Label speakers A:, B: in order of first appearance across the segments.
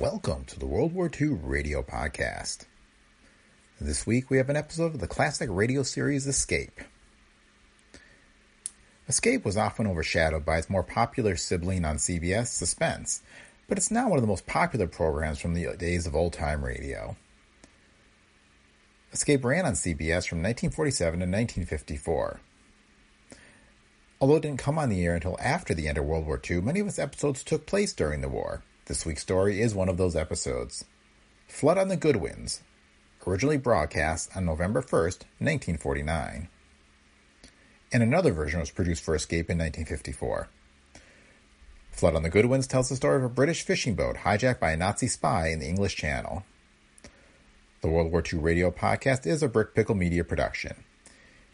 A: Welcome to the World War II Radio Podcast. This week we have an episode of the classic radio series Escape. Escape was often overshadowed by its more popular sibling on CBS, Suspense, but it's now one of the most popular programs from the days of old time radio. Escape ran on CBS from 1947 to 1954. Although it didn't come on the air until after the end of World War II, many of its episodes took place during the war. This week's story is one of those episodes. Flood on the Goodwins, originally broadcast on November 1st, 1949. And another version was produced for Escape in 1954. Flood on the Goodwins tells the story of a British fishing boat hijacked by a Nazi spy in the English Channel. The World War II Radio Podcast is a Brick Pickle Media production.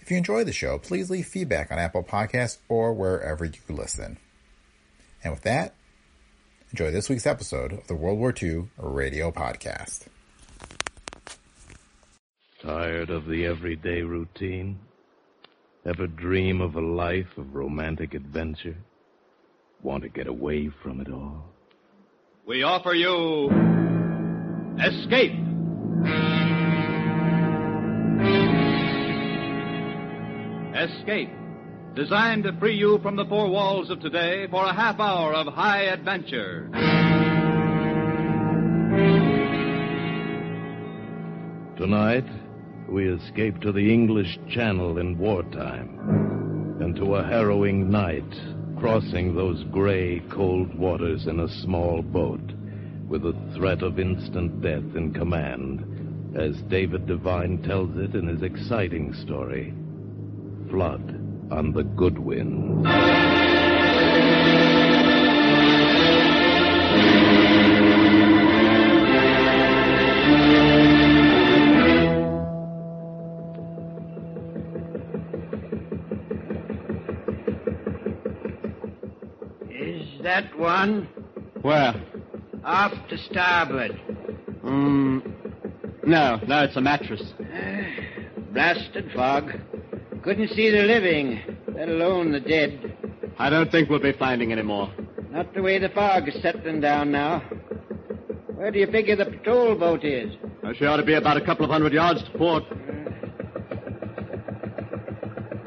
A: If you enjoy the show, please leave feedback on Apple Podcasts or wherever you listen. And with that, enjoy this week's episode of the World War II Radio Podcast.
B: Tired of the everyday routine? Ever dream of a life of romantic adventure? Want to get away from it all?
C: We offer you Escape. Escape. Designed to free you from the four walls of today for a half hour of high adventure.
B: Tonight, we escape to the English Channel in wartime and to a harrowing night crossing those gray, cold waters in a small boat with the threat of instant death in command, as David Divine tells it in his exciting story Flood on the Goodwin.
D: Is that one?
E: Where?
D: Off to starboard.
E: Hmm. No, no, it's a mattress.
D: Blasted fog. Couldn't see the living, let alone the dead.
E: I don't think we'll be finding any more.
D: Not the way the fog is settling down now. Where do you figure the patrol boat is?
E: Uh, she ought to be about a couple of hundred yards to port.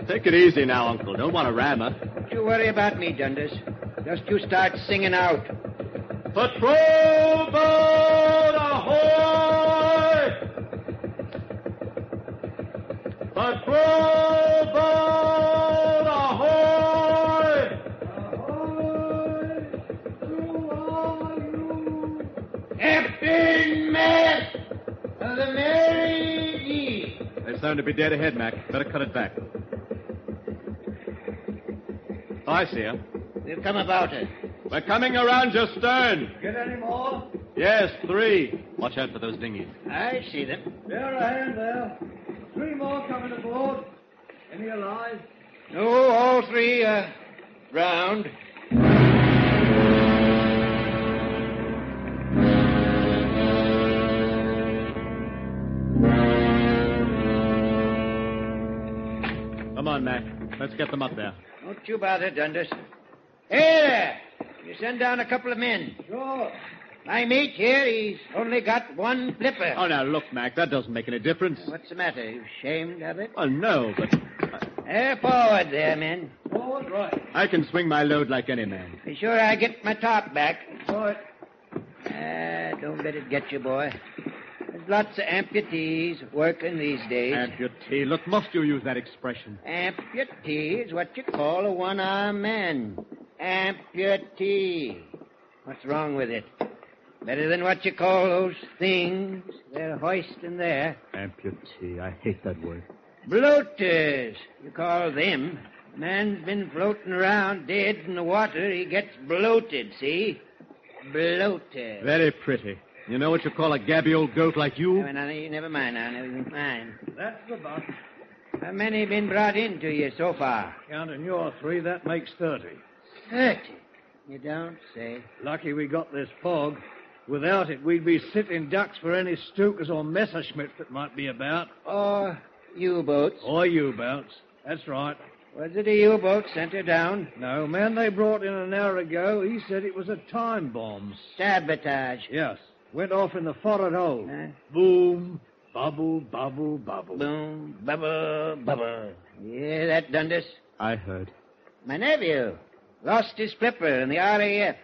E: Take it easy now, Uncle. Don't want to ram her.
D: Don't you worry about me, Dundas. Just you start singing out.
C: Patrol boat ahoy! Patrol boat ahoy!
D: Captain Matt of the Mary G.
E: They sound to be dead ahead, Mac. Better cut it back. Oh, I see her.
D: They've come about it.
E: We're coming around your stern.
F: Get any more?
E: Yes, three. Watch out for those dinghies.
D: I see them.
F: Bear a hand there. Three more coming aboard. Any alive?
D: No, all three uh, are drowned.
E: Come on, Mac. Let's get them up there.
D: Don't you bother, Dundas. Hey there! You send down a couple of men.
F: Sure.
D: My mate here, he's only got one flipper.
E: Oh, now, look, Mac. That doesn't make any difference.
D: What's the matter? You ashamed of it?
E: Oh, no, but
D: Air forward there, men.
F: Forward right.
E: I can swing my load like any man.
D: Be sure I get my top back.
F: Right.
D: Ah, don't let it get you, boy. There's lots of amputees working these days.
E: Amputee. Look, must you use that expression?
D: Amputee is what you call a one-armed man. Amputee. What's wrong with it? Better than what you call those things they're hoisting there.
E: Amputee. I hate that word.
D: Bloaters, you call them. Man's been floating around dead in the water. He gets bloated, see? Bloated.
G: Very pretty. You know what you call a gabby old goat like you?
D: Never, now, never mind now, never mind.
F: That's the bunch.
D: How many been brought in to you so far?
F: Counting your three, that makes 30.
D: Thirty. You don't say.
F: Lucky we got this fog. Without it, we'd be sitting ducks for any Stukas or Messerschmitts that might be about.
D: Or U-boats.
F: Or U-boats. That's right.
D: Was it a U-boat sent her down?
F: No, man they brought in an hour ago, he said it was a time bomb.
D: Sabotage.
F: Yes. Went off in the forward hold.
D: Huh?
F: Boom, bubble, bubble, bubble.
D: Boom, bubble, bubble. Yeah, that Dundas.
G: I heard.
D: My nephew. Lost his flipper in the RAF.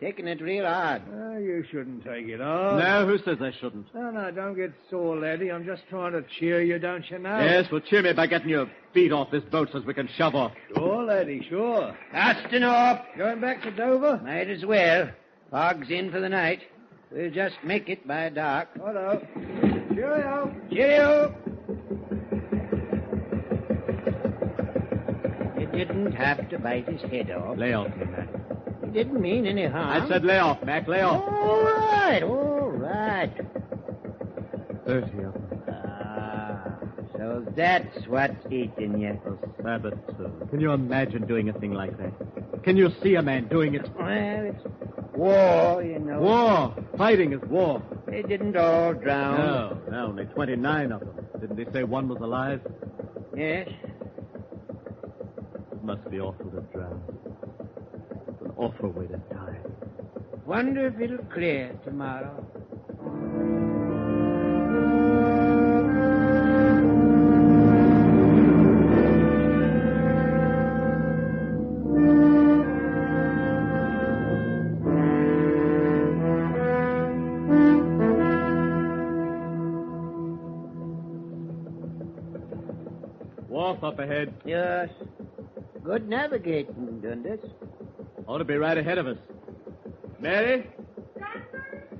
D: Taking it real hard.
F: Ah, you shouldn't take it off.
G: No, who says I shouldn't?
F: No, no, don't get sore, laddie. I'm just trying to cheer you, don't you know?
G: Yes, well, cheer me by getting your feet off this boat so we can shove off.
F: Sure, laddie, sure.
D: Casting off.
F: Going back to Dover?
D: Might as well. Fog's in for the night. We'll just make it by dark.
F: Hello. Cheerio.
D: Cheerio. You didn't have to bite his head off.
G: Lay off me, Mac.
D: He didn't mean any harm.
G: I said lay off, Mac. Lay off.
D: All right, all right.
G: Thirty of them.
D: Ah, so that's what's eating you.
G: A saboteur. Can you imagine doing a thing like that? Can you see a man doing it?
D: Well, it's war, you know.
G: War. Fighting is war.
D: They didn't all drown.
G: No, no, only 29 of them. Didn't they say one was alive?
D: Yes.
G: It must be awful to drown. Awful way to die.
D: Wonder if it'll clear tomorrow. Yes. Good navigating, Dundas.
G: Ought to be right ahead of us. Mary?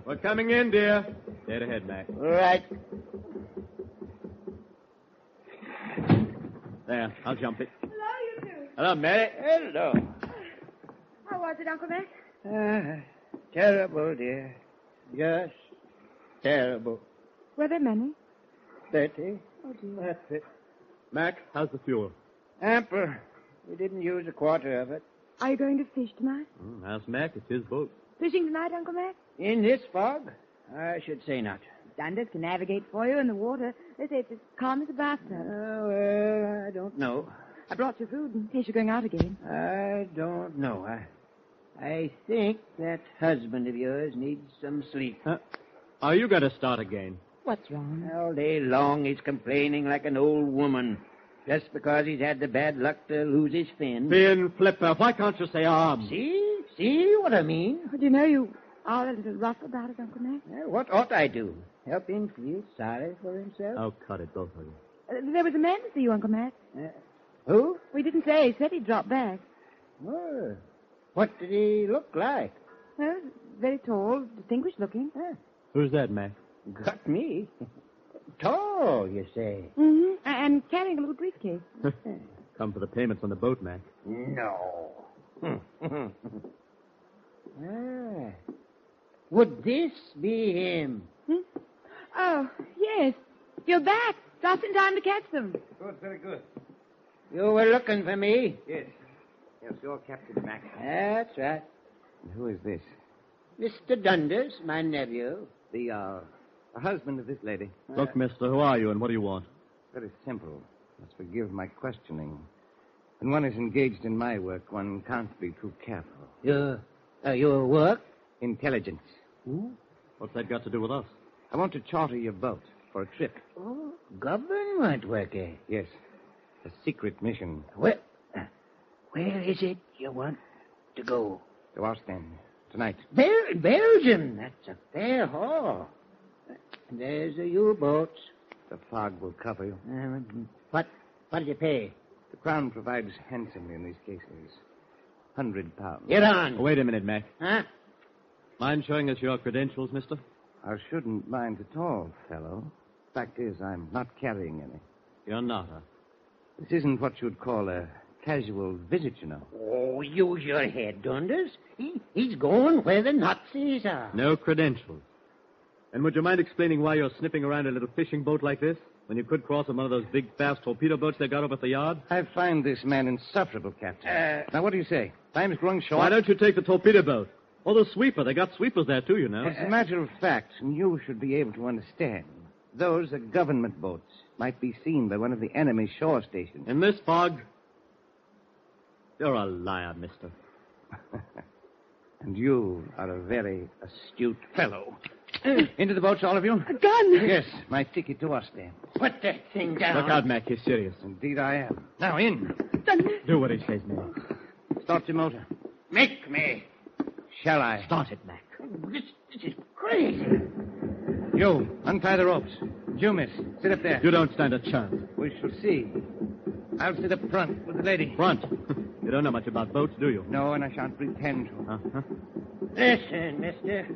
G: We're coming in, dear. Dead ahead, Mac.
D: Right.
G: There, I'll jump it.
H: Hello, you two.
G: Hello, Mary.
D: Hello.
H: How was it, Uncle Mac?
D: Ah, terrible, dear. Yes, terrible.
H: Were there many?
D: Thirty.
H: Oh, dear.
D: That's it.
G: Mac, how's the fuel?
D: Ample. We didn't use a quarter of it.
H: Are you going to fish tonight?
G: Hmm, ask Mac. It's his boat.
H: Fishing tonight, Uncle Mac?
D: In this fog? I should say not.
H: Dundas can navigate for you in the water. They say it's as calm as a bathtub.
D: Oh, well, I don't know.
H: I brought you food in case you're going out again.
D: I don't know. I, I think that husband of yours needs some sleep.
G: Huh? Are you going to start again?
H: What's wrong?
D: All day long he's complaining like an old woman. Just because he's had the bad luck to lose his fin.
G: Fin flipper. Why can't you say arm?
D: See? See what I mean?
H: Do you know you are a little rough about it, Uncle Mac?
D: Well, what ought I do? Help him feel sorry for himself?
G: Oh, cut it, both of you.
H: Uh, there was a man to see you, Uncle Mac.
D: Uh, who?
H: We didn't say. He said he'd drop back.
D: Oh, what did he look like?
H: Well, very tall, distinguished looking.
G: Who's that, Mac?
D: Got me. Tall, you say?
H: Mm-hmm. And carrying a little briefcase.
G: Come for the payments on the boat, Mac.
D: No. ah. Would this be him?
H: Hmm? Oh, yes. You're back. Just in time to catch them.
F: Good, very good.
D: You were looking for me?
F: Yes. Yes, you're Captain Mac.
D: That's right.
I: And who is this?
D: Mr. Dundas, my nephew.
I: The, uh, the husband of this lady.
G: Look, mister, who are you and what do you want?
I: Very simple. Must forgive my questioning. When one is engaged in my work, one can't be too careful.
D: Your, uh, your work?
I: Intelligence. Who?
G: What's that got to do with us?
I: I want to charter your boat for a trip.
D: Oh, government work, eh?
I: Yes. A secret mission
D: Where, uh, where is it you want to go?
I: to Ostend tonight.
D: Bel- Belgium. That's a fair haul. There's a U-boat.
I: The fog will cover you.
D: Um, what, what do you pay?
I: The Crown provides handsomely in these cases. Hundred pounds.
D: Get on.
G: Oh, wait a minute, Mac.
D: Huh?
G: Mind showing us your credentials, mister?
I: I shouldn't mind at all, fellow. Fact is, I'm not carrying any.
G: You're not, huh?
I: This isn't what you'd call a casual visit, you know.
D: Oh, use your head, Dundas. He, he's going where the Nazis are.
G: No credentials. And would you mind explaining why you're sniffing around a little fishing boat like this? When you could cross on one of those big, fast torpedo boats they got over at the yard?
I: I find this man insufferable, Captain.
D: Uh,
I: now, what do you say? Time's growing short.
G: Why don't you take the torpedo boat? Or the sweeper. They got sweepers there, too, you know.
I: As a matter of fact, and you should be able to understand, those are government boats. Might be seen by one of the enemy shore stations.
G: In this fog? You're a liar, mister.
I: and you are a very astute fellow. Into the boats, all of you?
H: A gun!
I: Yes, my ticket to Ostend.
D: Put that thing down.
G: Look out, Mac. He's serious.
I: Indeed I am. Now, in.
G: Do what he says, Mac.
I: Start your motor.
D: Make me.
I: Shall I?
G: Start it, Mac.
D: This, this is crazy.
I: You, untie the ropes. You, miss, sit up there.
G: You don't stand a chance.
I: We shall see. I'll sit up front with the lady.
G: Front? you don't know much about boats, do you?
I: No, and I shan't pretend to.
G: Uh-huh.
D: Listen, mister.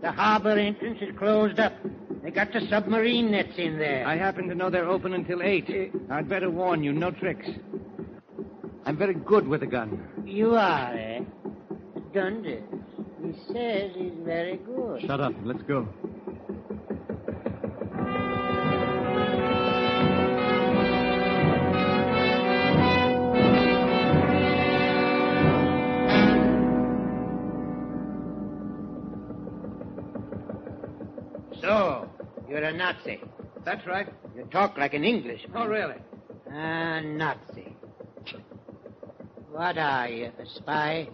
D: The harbor entrance is closed up. They got the submarine nets in there.
I: I happen to know they're open until 8. I'd better warn you, no tricks. I'm very good with a gun.
D: You are, eh? Dundas. He says he's very good.
G: Shut up let's go.
D: Nazi.
I: That's right.
D: You talk like an Englishman.
I: Oh, really?
D: A Nazi. What are you, a spy?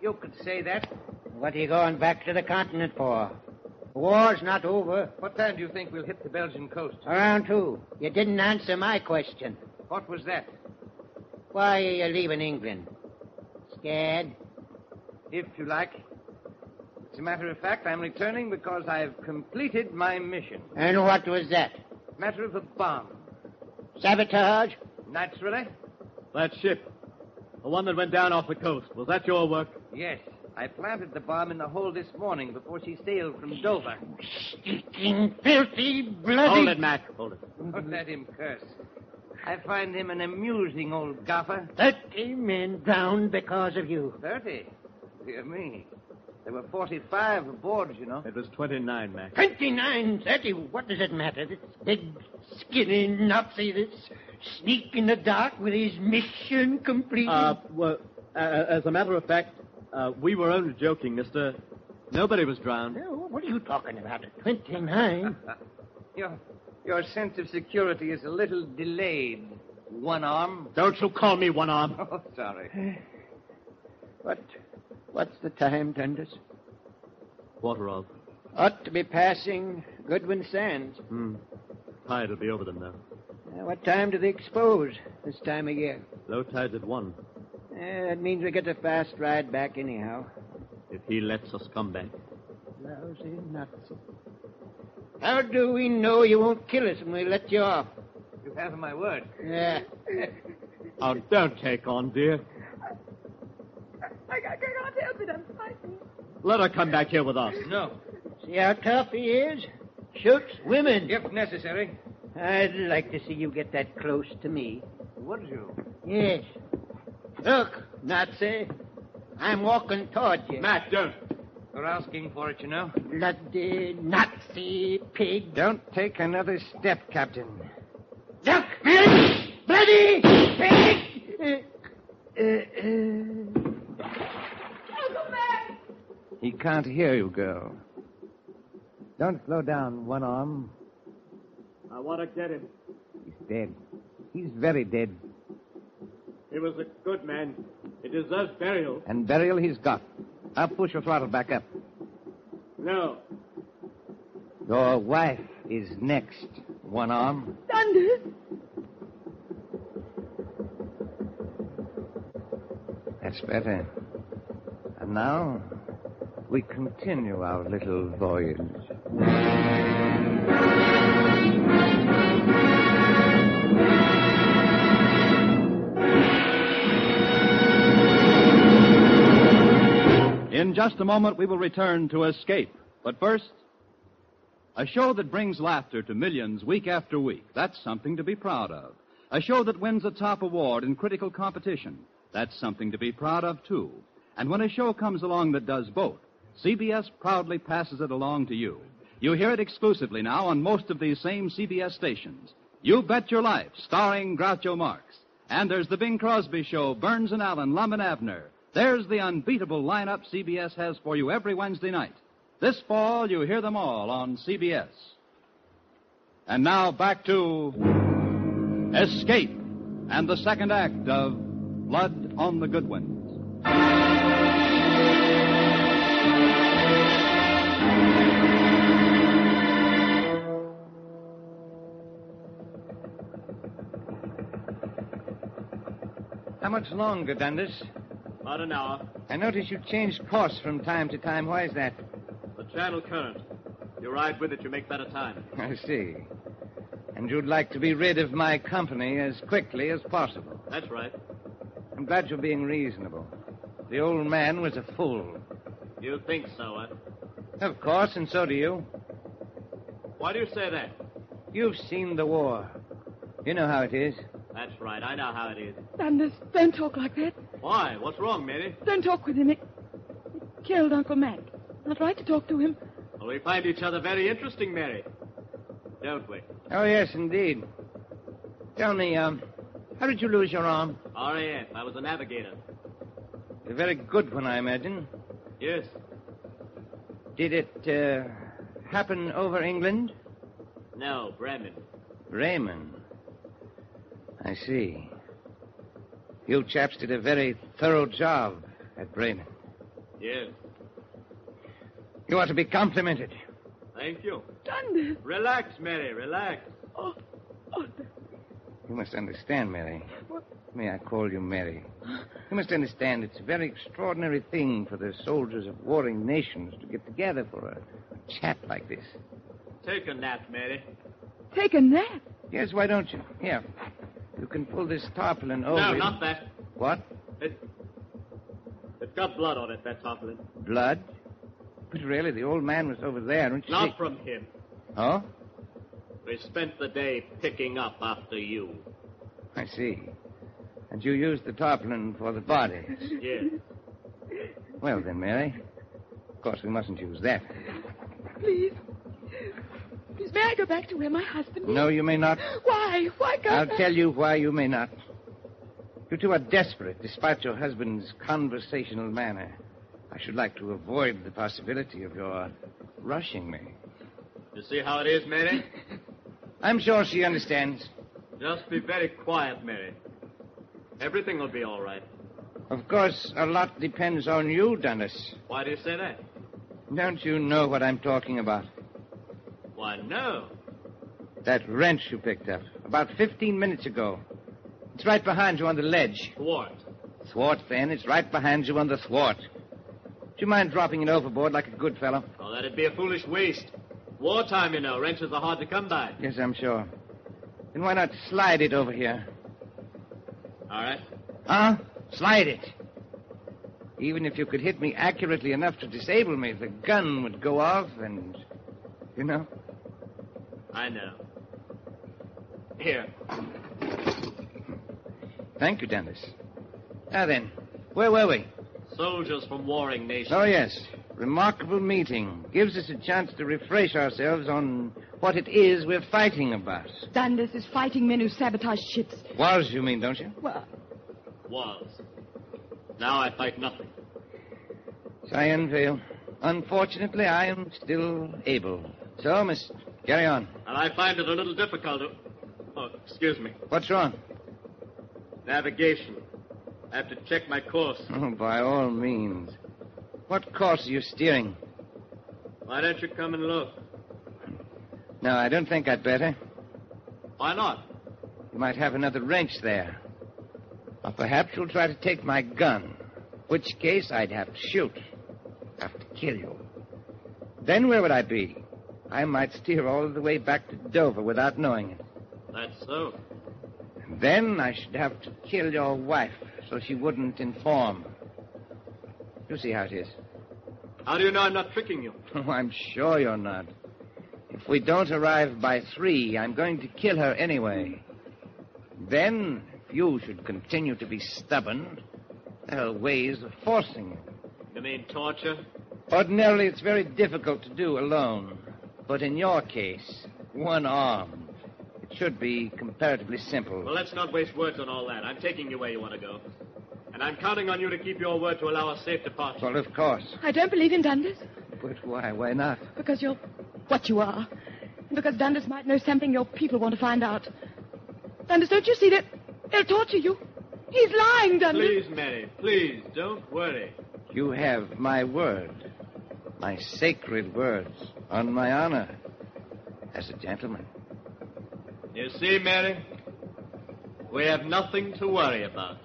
I: You could say that.
D: What are you going back to the continent for? The war's not over.
I: What time do you think we'll hit the Belgian coast?
D: Around two. You didn't answer my question.
I: What was that?
D: Why are you leaving England? Scared?
I: If you like. As a matter of fact, I'm returning because I've completed my mission.
D: And what was that?
I: Matter of a bomb.
D: Sabotage?
I: Naturally.
G: That ship. The one that went down off the coast. Was that your work?
I: Yes. I planted the bomb in the hold this morning before she sailed from Dover.
D: Stinking, filthy, bloody...
G: Hold it, Mac. Hold it.
I: Don't let him curse. I find him an amusing old gaffer.
D: Thirty men drowned because of you.
I: Thirty? Dear me. There were 45 aboard, you know.
G: It was 29, Mac.
D: Twenty-nine, thirty. What does it matter? This big, skinny Nazi, this sneak in the dark with his mission completed.
G: Uh, well, uh, as a matter of fact, uh, we were only joking, mister. Nobody was drowned.
D: Oh, what are you talking about? Twenty-nine?
I: your, your sense of security is a little delayed. One arm.
G: Don't you call me one arm.
I: Oh, sorry.
D: what? What's the time, Dundas?
G: Quarter of.
D: Ought to be passing Goodwin Sands.
G: Hmm. Tide will be over them now.
D: Uh, what time do they expose this time of year?
G: Low tide's at one.
D: Uh, that means we get a fast ride back anyhow.
G: If he lets us come back.
D: Lousy Nazi. How do we know you won't kill us when we let you off?
I: You have my word.
D: Yeah.
G: Oh, don't take on, dear.
H: I, I cannot help it. I'm fighting.
G: Let her come back here with us.
I: No.
D: See how tough he is? Shoots women.
I: If necessary.
D: I'd like to see you get that close to me.
I: Would you?
D: Yes. Look, Nazi. I'm walking toward you.
G: Matt, don't.
I: You're asking for it, you know.
D: Bloody Nazi pig.
I: Don't take another step, Captain.
D: Look! Bloody pig! Uh, uh,
H: Uncle Mac!
I: He can't hear you, girl. Don't slow down, one arm.
G: I want to get him.
I: He's dead. He's very dead.
G: He was a good man. He deserves burial.
I: And burial he's got. I'll push your throttle back up.
G: No.
I: Your wife is next, one arm.
H: Thunder!
I: That's better. And now, we continue our little voyage.
C: In just a moment, we will return to Escape. But first, a show that brings laughter to millions week after week. That's something to be proud of. A show that wins a top award in critical competition. That's something to be proud of, too. And when a show comes along that does both, CBS proudly passes it along to you. You hear it exclusively now on most of these same CBS stations. You Bet Your Life, starring Groucho Marx. And there's the Bing Crosby Show, Burns and Allen, Lum and Abner. There's the unbeatable lineup CBS has for you every Wednesday night. This fall, you hear them all on CBS. And now back to Escape and the second act of Flood on the Goodwins.
I: How much longer, Dundas?
G: About an hour.
I: I notice you change course from time to time. Why is that?
G: The channel current. You ride with it, you make better time.
I: I see. And you'd like to be rid of my company as quickly as possible.
G: That's right.
I: I'm glad you're being reasonable. The old man was a fool.
G: You think so, huh?
I: Of course, and so do you.
G: Why do you say that?
I: You've seen the war. You know how it is.
G: That's right. I know how it is.
H: Dundas, don't talk like that.
G: Why? What's wrong, Mary?
H: Don't talk with him. It, it killed Uncle Mac. Not right to talk to him.
G: Well, we find each other very interesting, Mary. Don't we?
I: Oh, yes, indeed. Tell me, um, how did you lose your arm?
G: RAF. I was a navigator.
I: A very good one, I imagine.
G: Yes.
I: Did it uh, happen over England?
G: No, Bremen.
I: Bremen. I see. You chaps did a very thorough job at Bremen.
G: Yes.
I: You ought to be complimented.
G: Thank you.
H: Dundas.
G: Relax, Mary. Relax.
H: Oh, oh,
I: You must understand, Mary. May I call you Mary? You must understand it's a very extraordinary thing for the soldiers of warring nations to get together for a, a chat like this.
G: Take a nap, Mary.
H: take a nap.
I: Yes, why don't you? Here. You can pull this tarpaulin over.
G: no,
I: it.
G: not that.
I: What?
G: It, it's got blood on it, that tarpaulin.
I: Blood? But really, the old man was over there, don't you
G: Not
I: see?
G: from him.
I: Oh?
G: We spent the day picking up after you.
I: I see. And you used the tarpaulin for the body.
G: Yes.
I: Well, then, Mary. Of course, we mustn't use that.
H: Please. Please, may I go back to where my husband is?
I: No, you may not.
H: Why? Why go
I: I'll
H: back?
I: tell you why you may not. You two are desperate, despite your husband's conversational manner. I should like to avoid the possibility of your rushing me.
G: You see how it is, Mary?
I: I'm sure she understands.
G: Just be very quiet, Mary. Everything will be all right.
I: Of course, a lot depends on you, Dennis.
G: Why do you say that?
I: Don't you know what I'm talking about?
G: Why, no.
I: That wrench you picked up about 15 minutes ago. It's right behind you on the ledge.
G: Thwart.
I: Thwart, then. It's right behind you on the thwart. Do you mind dropping it overboard like a good fellow?
G: Oh, that'd be a foolish waste. Wartime, you know. Wrenches are hard to come by.
I: Yes, I'm sure. Then why not slide it over here?
G: All right.
I: Huh? Slide it. Even if you could hit me accurately enough to disable me, the gun would go off and. You know?
G: I know. Here.
I: Thank you, Dennis. Now then, where were we?
G: Soldiers from warring nations.
I: Oh, yes. Remarkable meeting. Gives us a chance to refresh ourselves on what it is we're fighting about.
H: Dundas is fighting men who sabotage ships.
I: Was, you mean, don't you?
H: Well,
G: Was. Now I fight nothing.
I: Cyan Vale. Unfortunately, I am still able. So, Miss, carry on.
G: And I find it a little difficult to... Oh, excuse me.
I: What's wrong?
G: Navigation. I have to check my course.
I: Oh, by all means. What course are you steering?
G: Why don't you come and look?
I: No, I don't think I'd better.
G: Why not?
I: You might have another wrench there. Or perhaps you'll try to take my gun. Which case I'd have to shoot. Have to kill you. Then where would I be? I might steer all the way back to Dover without knowing it.
G: That's so.
I: Then I should have to kill your wife so she wouldn't inform. You see how it is.
G: How do you know I'm not tricking you?
I: Oh, I'm sure you're not. If we don't arrive by three, I'm going to kill her anyway. Then, if you should continue to be stubborn, there are ways of forcing it.
G: You mean torture?
I: Ordinarily, it's very difficult to do alone. But in your case, one arm. It should be comparatively simple.
G: Well, let's not waste words on all that. I'm taking you where you want to go. And I'm counting on you to keep your word to allow a safe departure.
I: Well, of course.
H: I don't believe in Dundas
I: But why? Why not?
H: because you're what you are. And because Dundas might know something your people want to find out. Dundas, don't you see that they'll torture you? He's lying, Dundas.
G: Please, Mary, please, don't worry.
I: You have my word, my sacred words, on my honor, as a gentleman.
G: You see, Mary, we have nothing to worry about.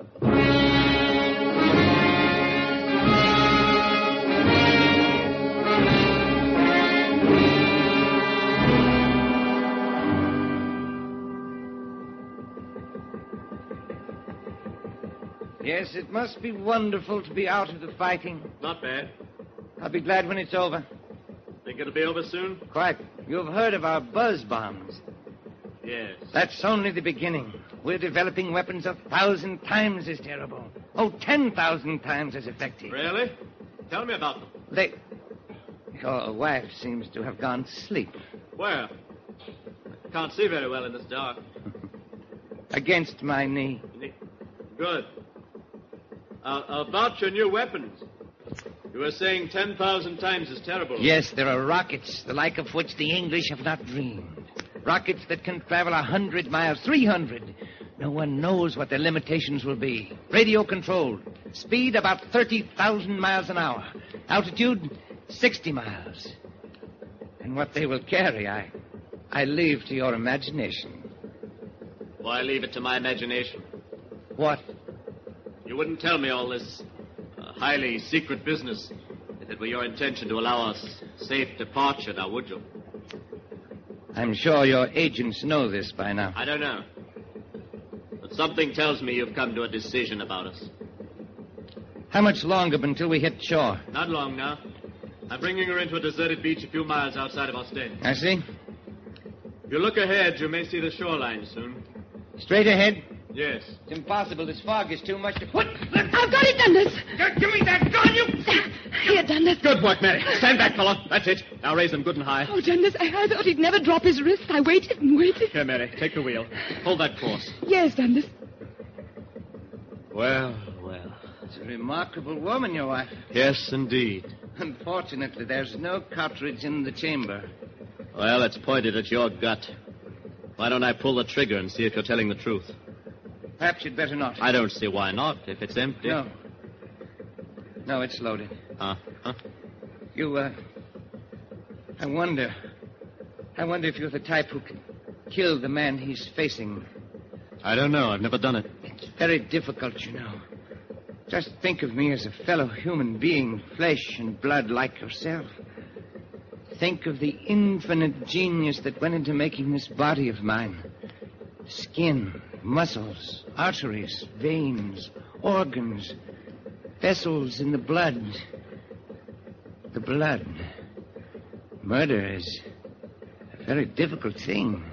I: Yes, it must be wonderful to be out of the fighting.
G: Not bad.
I: I'll be glad when it's over.
G: Think it'll be over soon?
I: Quite. You've heard of our buzz bombs.
G: Yes.
I: That's only the beginning. We're developing weapons a thousand times as terrible. Oh, ten thousand times as effective.
G: Really? Tell me about them.
I: They. Your wife seems to have gone to sleep.
G: Where? Can't see very well in this dark.
I: Against my knee.
G: Good. Uh, about your new weapons. You were saying 10,000 times as terrible.
I: Yes, there are rockets, the like of which the English have not dreamed. Rockets that can travel a hundred miles, three hundred. No one knows what their limitations will be. Radio controlled. Speed about 30,000 miles an hour. Altitude 60 miles. And what they will carry, I, I leave to your imagination.
G: Why leave it to my imagination?
I: What?
G: You wouldn't tell me all this highly secret business if it were your intention to allow us safe departure now, would you?
I: I'm sure your agents know this by now.
G: I don't know. But something tells me you've come to a decision about us.
I: How much longer until we hit shore?
G: Not long now. I'm bringing her into a deserted beach a few miles outside of Ostend.
I: I see.
G: If you look ahead, you may see the shoreline soon.
I: Straight ahead?
G: Yes.
I: It's impossible. This fog is too much to. What?
H: I've got it, Dundas.
I: Give me that gun, you.
H: Here, Dundas.
G: Good work, Mary. Stand back, fellow. That's it. Now raise them good and high.
H: Oh, Dundas, I, I thought he'd never drop his wrist. I waited and waited.
G: Here, Mary. Take the wheel. Hold that course.
H: Yes, Dundas.
G: Well, well.
I: It's a remarkable woman, your wife.
G: Yes, indeed.
I: Unfortunately, there's no cartridge in the chamber.
G: Well, it's pointed at your gut. Why don't I pull the trigger and see if you're telling the truth?
I: Perhaps you'd better not.
G: I don't see why not, if it's empty.
I: No. No, it's loaded.
G: Uh, huh?
I: You, uh. I wonder. I wonder if you're the type who can kill the man he's facing.
G: I don't know. I've never done it.
I: It's very difficult, you know. Just think of me as a fellow human being, flesh and blood like yourself. Think of the infinite genius that went into making this body of mine. Skin, muscles, arteries, veins, organs, vessels in the blood. The blood. Murder is a very difficult thing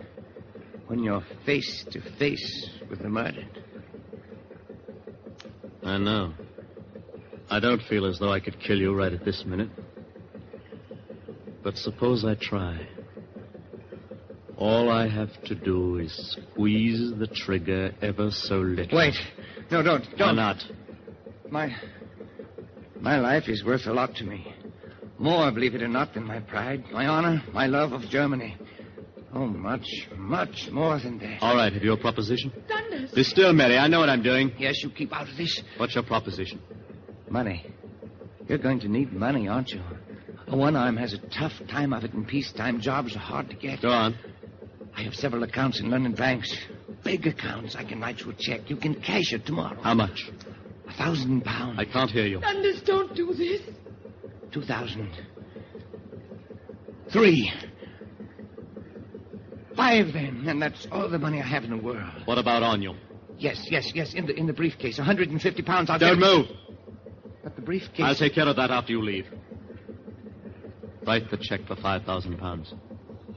I: when you're face to face with the murdered.
G: I know. I don't feel as though I could kill you right at this minute. But suppose I try. All I have to do is squeeze the trigger ever so little.
I: Wait. No, don't. Don't.
G: Why not?
I: My. My life is worth a lot to me. More, believe it or not, than my pride, my honor, my love of Germany. Oh, much, much more than that.
G: All right, have you a proposition?
H: Dundas.
G: Be still, Mary. I know what I'm doing.
I: Yes, you keep out of this.
G: What's your proposition?
I: Money. You're going to need money, aren't you? A one arm has a tough time of it in peacetime. Jobs are hard to get.
G: Go on.
I: I have several accounts in London banks. Big accounts. I can write you a check. You can cash it tomorrow.
G: How much?
I: A thousand pounds.
G: I can't hear you.
H: Dundas, don't do this.
I: Two thousand. Three. Five, then, and that's all the money I have in the world.
G: What about on you?
I: Yes, yes, yes, in the in the briefcase. A hundred and fifty pounds. I'll
G: Don't
I: get
G: move.
I: But the briefcase.
G: I'll take care of that after you leave. Write the check for five thousand pounds.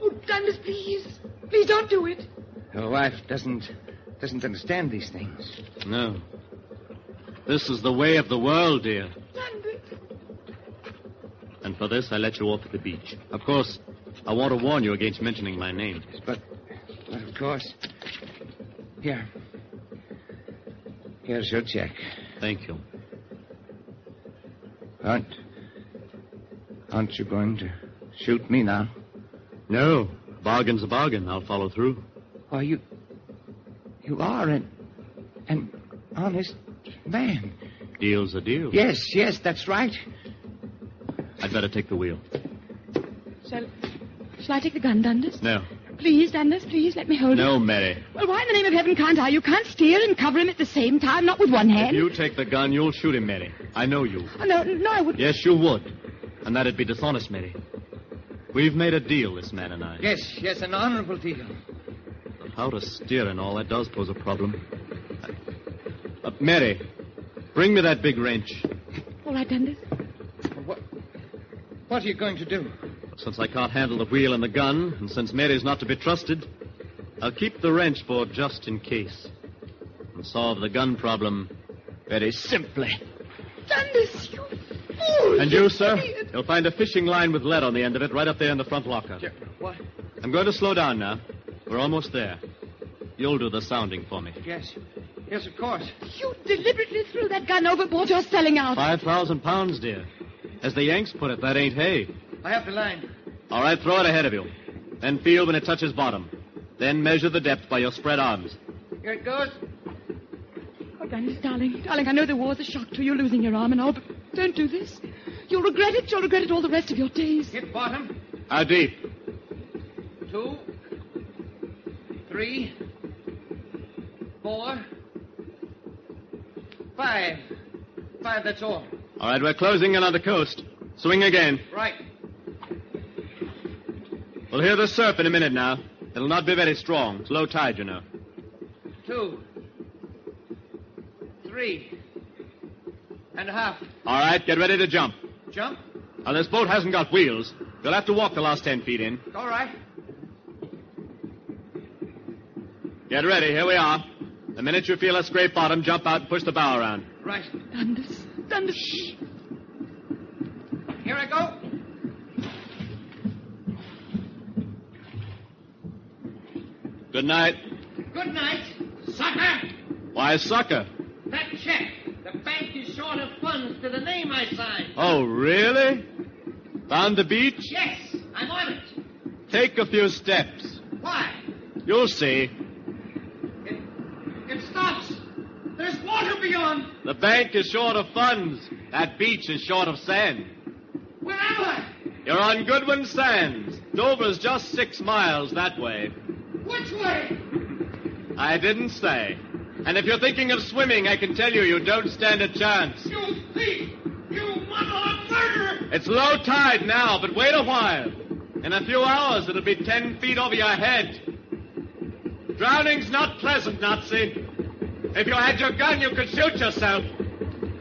H: Oh, Dundas, please. Please don't do it.
I: Your wife doesn't doesn't understand these things.
G: No. This is the way of the world, dear. And for this, I let you off at the beach. Of course, I want to warn you against mentioning my name.
I: But, but of course. Here. Here's your check.
G: Thank you.
I: Aren't. Aren't you going to shoot me now?
G: No. Bargain's a bargain. I'll follow through.
I: Why, you. You are an. an honest man.
G: Deal's a deal.
I: Yes, yes, that's right.
G: I'd better take the wheel.
H: Shall, shall I take the gun, Dundas?
G: No.
H: Please, Dundas, please let me hold it.
G: No, Mary.
H: Well, why in the name of heaven can't I? You can't steer and cover him at the same time, not with one hand.
G: If
H: hand.
G: you take the gun, you'll shoot him, Mary. I know you.
H: Oh, no, no, I wouldn't.
G: Yes, you would. And that'd be dishonest, Mary. We've made a deal, this man and I.
I: Yes, yes, an honorable deal.
G: But how to steer and all, that does pose a problem. Uh, Mary, bring me that big wrench.
H: All right, Dundas.
I: What, what are you going to do?
G: Since I can't handle the wheel and the gun, and since Mary's not to be trusted, I'll keep the wrench for just in case. And solve the gun problem very simply.
H: Dundas, you fool!
G: And you, sir? You'll find a fishing line with lead on the end of it right up there in the front locker.
I: What?
G: I'm going to slow down now. We're almost there. You'll do the sounding for me.
I: Yes. Yes, of course.
H: You deliberately threw that gun overboard. You're selling out.
G: Five thousand pounds, dear. As the Yanks put it, that ain't hay.
I: I have the line.
G: All right, throw it ahead of you. Then feel when it touches bottom. Then measure the depth by your spread arms.
I: Here it goes.
H: Oh, Dennis, darling, darling, I know the war's a shock to you, losing your arm and all, but don't do this. You'll regret it. You'll regret it all the rest of your days.
I: Hit bottom.
G: How deep?
I: Two. Three. Four. Five. Five, that's all.
G: All right, we're closing in on the coast. Swing again.
I: Right.
G: We'll hear the surf in a minute now. It'll not be very strong. It's low tide, you know.
I: Two. Three. And a half.
G: All right, get ready to jump.
I: Jump.
G: Now, this boat hasn't got wheels. You'll have to walk the last ten feet in.
I: All right.
G: Get ready. Here we are. The minute you feel a scrape bottom, jump out and push the bow around.
I: Right.
H: Dundas, Dundas.
I: Here I go.
G: Good night.
I: Good night. Sucker!
G: Why, sucker?
I: That check. The bank is short of funds to the name I signed.
G: Oh, really? Found the beach?
I: Yes, I'm on it.
G: Take a few steps.
I: Why?
G: You'll see.
I: It stops. There's water beyond.
G: The bank is short of funds. That beach is short of sand.
I: Where am I?
G: You're on Goodwin Sands. Dover's just six miles that way.
I: Which way?
G: I didn't say. And if you're thinking of swimming, I can tell you you don't stand a chance.
I: You thief! You mother murderer!
G: It's low tide now, but wait a while. In a few hours, it'll be ten feet over your head. Drowning's not pleasant, Nazi. If you had your gun, you could shoot yourself.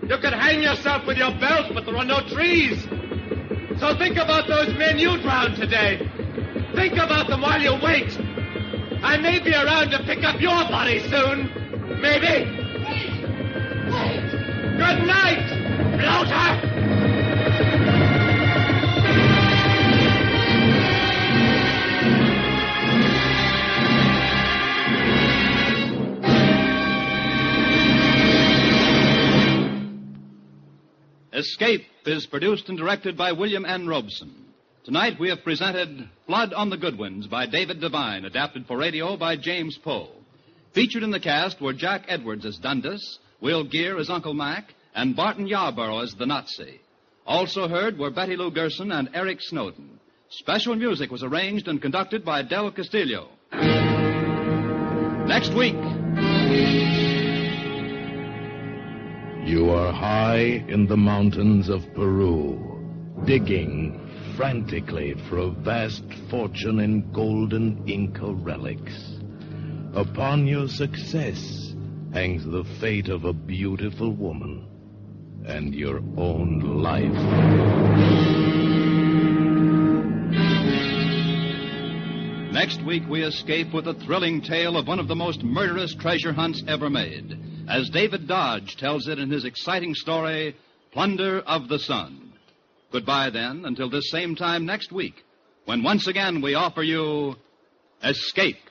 G: You could hang yourself with your belt, but there are no trees. So think about those men you drowned today. Think about them while you wait. I may be around to pick up your body soon. Maybe. Good night, bloater!
C: Escape is produced and directed by William N. Robson. Tonight we have presented Flood on the Goodwins by David Divine, adapted for radio by James Poe. Featured in the cast were Jack Edwards as Dundas, Will Geer as Uncle Mac, and Barton Yarborough as the Nazi. Also heard were Betty Lou Gerson and Eric Snowden. Special music was arranged and conducted by Del Castillo. Next week.
B: You are high in the mountains of Peru, digging frantically for a vast fortune in golden Inca relics. Upon your success hangs the fate of a beautiful woman and your own life.
C: Next week, we escape with a thrilling tale of one of the most murderous treasure hunts ever made, as David Dodge tells it in his exciting story, Plunder of the Sun. Goodbye, then, until this same time next week, when once again we offer you Escape.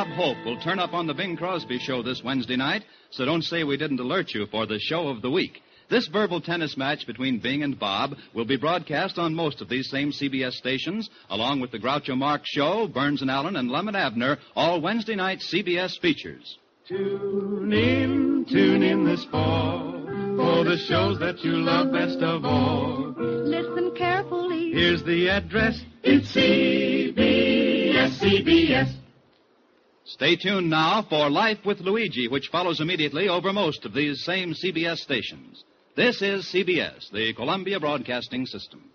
C: Bob Hope will turn up on the Bing Crosby show this Wednesday night, so don't say we didn't alert you for the show of the week. This verbal tennis match between Bing and Bob will be broadcast on most of these same CBS stations, along with the Groucho Marx Show, Burns and Allen, and Lum and Abner, all Wednesday night CBS features.
J: Tune in, tune in this fall for the shows that you love best of all.
K: Listen carefully.
J: Here's the address. It's CBS, CBS.
C: Stay tuned now for Life with Luigi, which follows immediately over most of these same CBS stations. This is CBS, the Columbia Broadcasting System.